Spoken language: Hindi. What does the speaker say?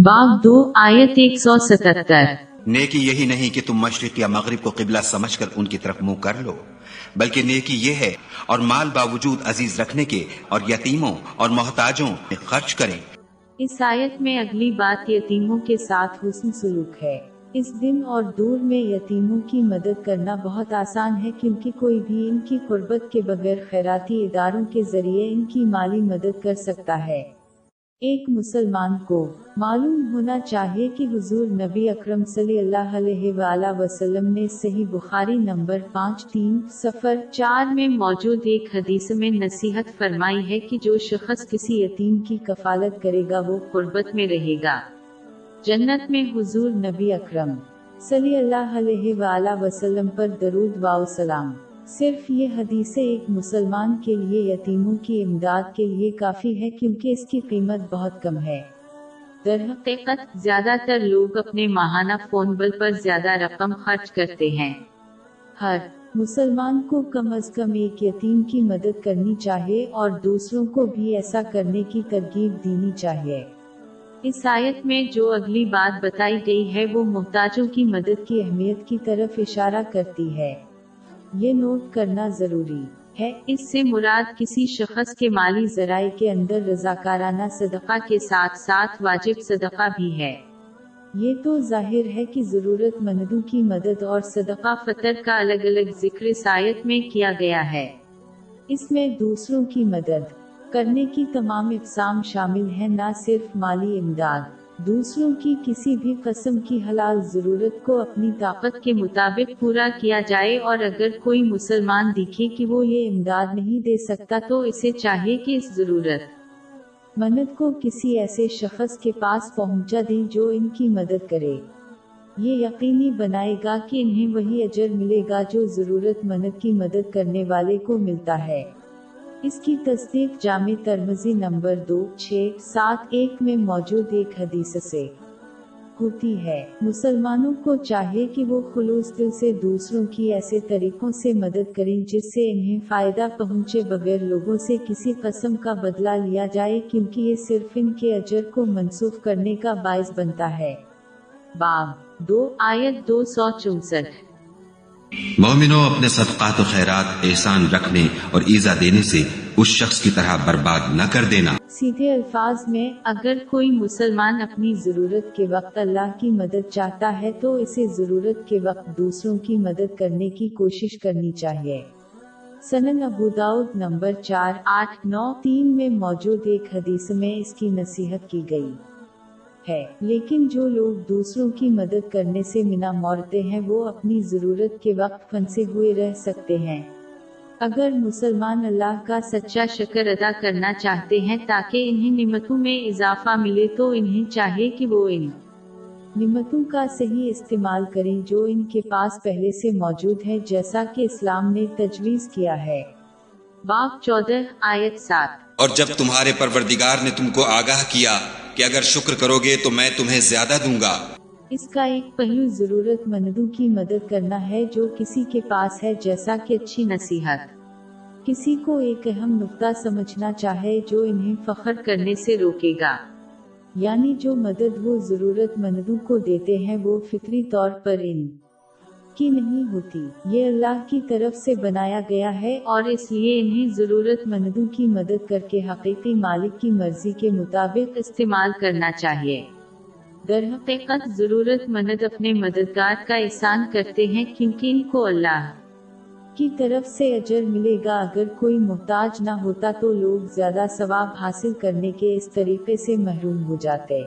बाग दो आयत एक सौ सतहत्तर। नेकी यही नहीं कि तुम मशरक या मगरिब को किबला समझकर उनकी तरफ़ मुँह कर लो बल्कि नेकी ये है और माल बावजूद अज़ीज़ रखने के और यतीमों और मोहताजों में खर्च करें। इस आयत में अगली बात यतीमों के साथ हुस्न सलूक है। इस दिन और दूर में यतीमों की मदद करना बहुत आसान है क्योंकि कोई भी इनकी कुर्बत के बगैर खैराती इदारों के ज़रिए इनकी माली मदद कर सकता है। एक मुसलमान को मालूम होना चाहिए कि हुजूर नबी अकरम सल्लल्लाहु वसल्लम ने सही बुखारी नंबर पाँच तीन सफ़र चार में मौजूद एक हदीस में नसीहत फरमाई है कि जो शख्स किसी यतीम की कफालत करेगा वो कुर्बत में रहेगा। जन्नत में हुजूर नबी अकरम सल्लल्लाहु अलैहि वसल्लम पर दरूद वाओ सलाम। सिर्फ़ ये हदीसें एक मुसलमान के लिए यतीमों की इमदाद के लिए काफ़ी है क्योंकि इसकी कीमत बहुत कम है। दरहकीकत ज़्यादातर लोग अपने माहाना फ़ोन बिल पर ज़्यादा रकम खर्च करते हैं। हर मुसलमान को कम अज कम एक यतीम की मदद करनी चाहिए और दूसरों को भी ऐसा करने की तरकीब देनी चाहिए। इस आयत में जो अगली बात बताई गई है वो मुहताजों की मदद की अहमियत की तरफ़ इशारा करती है। ये नोट करना ज़रूरी है। इससे मुराद किसी शख्स के माली जराये के अंदर रजाकाराना सदका के साथ साथ वाजिब सदका भी है। ये तो ज़ाहिर है कि जरूरतमंदों की मदद और सदका फतर का अलग अलग ज़िक्र सायत में किया गया है। इसमें दूसरों की मदद करने की तमाम इकसाम शामिल है, न सिर्फ़ माली इमदाद। दूसरों की किसी भी कस्म की हलाल ज़रूरत को अपनी ताकत के मुताबिक पूरा किया जाए और अगर कोई मुसलमान दिखे कि वो ये इमदाद नहीं दे सकता तो इसे चाहिए कि इस ज़रूरत मन्नत को किसी ऐसे शख्स के पास पहुँचा दें जो इनकी मदद करे। ये यकीनी बनाएगा कि इन्हें वही अजर मिलेगा जो ज़रूरत मन्नत की मदद करने वाले को मिलता है। इसकी तस्दीक जाम तरमजी नंबर दो छः सात, एक में मौजूद एक हदीस से होती है। मुसलमानों को चाहिए कि वो खुलूस दिल से दूसरों की ऐसे तरीकों से मदद करें जिससे इन्हें फ़ायदा पहुँचे बगैर लोगों से किसी कसम का बदला लिया जाए, क्योंकि ये सिर्फ़ इनके अजर को मनसूख करने का बायस बनता है। बाब दो, आयत दो सौ चौसठ। मोमिनो अपने सदकात खैरात एहसान रखने और ईजा देने से उस शख्स की तरह बर्बाद न कर देना। सीधे अल्फाज में, अगर कोई मुसलमान अपनी ज़रूरत के वक्त अल्लाह की मदद चाहता है तो इसे ज़रूरत के वक्त दूसरों की मदद करने की कोशिश करनी चाहिए। सनन अबूदाउद नंबर चार, आठ, नौ, तीन में मौजूद एक हदीस में इसकी नसीहत की गई। है। लेकिन जो लोग दूसरों की मदद करने से मिना मोड़ते हैं, वो अपनी ज़रूरत के वक्त फंसे हुए रह सकते हैं। अगर मुसलमान अल्लाह का सच्चा शक्र अदा करना चाहते हैं, ताकि इन्हें निमतों में इजाफा मिले तो इन्हें चाहिए कि वो इन निमतों का सही इस्तेमाल करें, जो इनके पास पहले से मौजूद है, जैसा कि इस्लाम ने तजवीज़ किया है। बाप चौदह, आयत सात। और जब तुम्हारे परवरदिगार ने तुमको आगाह किया कि अगर शुक्र करोगे तो मैं तुम्हें ज़्यादा दूँगा। इसका एक पहलू जरूरतमंदों की मदद करना है जो किसी के पास है, जैसा कि अच्छी नसीहत। किसी को एक अहम नुकता समझना चाहे जो इन्हें फखर करने से रोकेगा। यानी जो मदद वो जरूरतमंदों को देते हैं वो फिक्री तौर पर इन की नहीं होती। ये अल्लाह की तरफ़ से बनाया गया है और इसलिए इन्हें ज़रूरतमंदों की मदद करके हकीकी मालिक की मर्ज़ी के मुताबिक इस्तेमाल करना चाहिए। दर हकीकत ज़रूरतमंद अपने मददगार का एहसान करते हैं क्योंकि इनको अल्लाह की तरफ़ से अजर मिलेगा। अगर कोई मोहताज न होता तो लोग ज़्यादा सवाब हासिल करने के इस तरीके से महरूम हो जाते।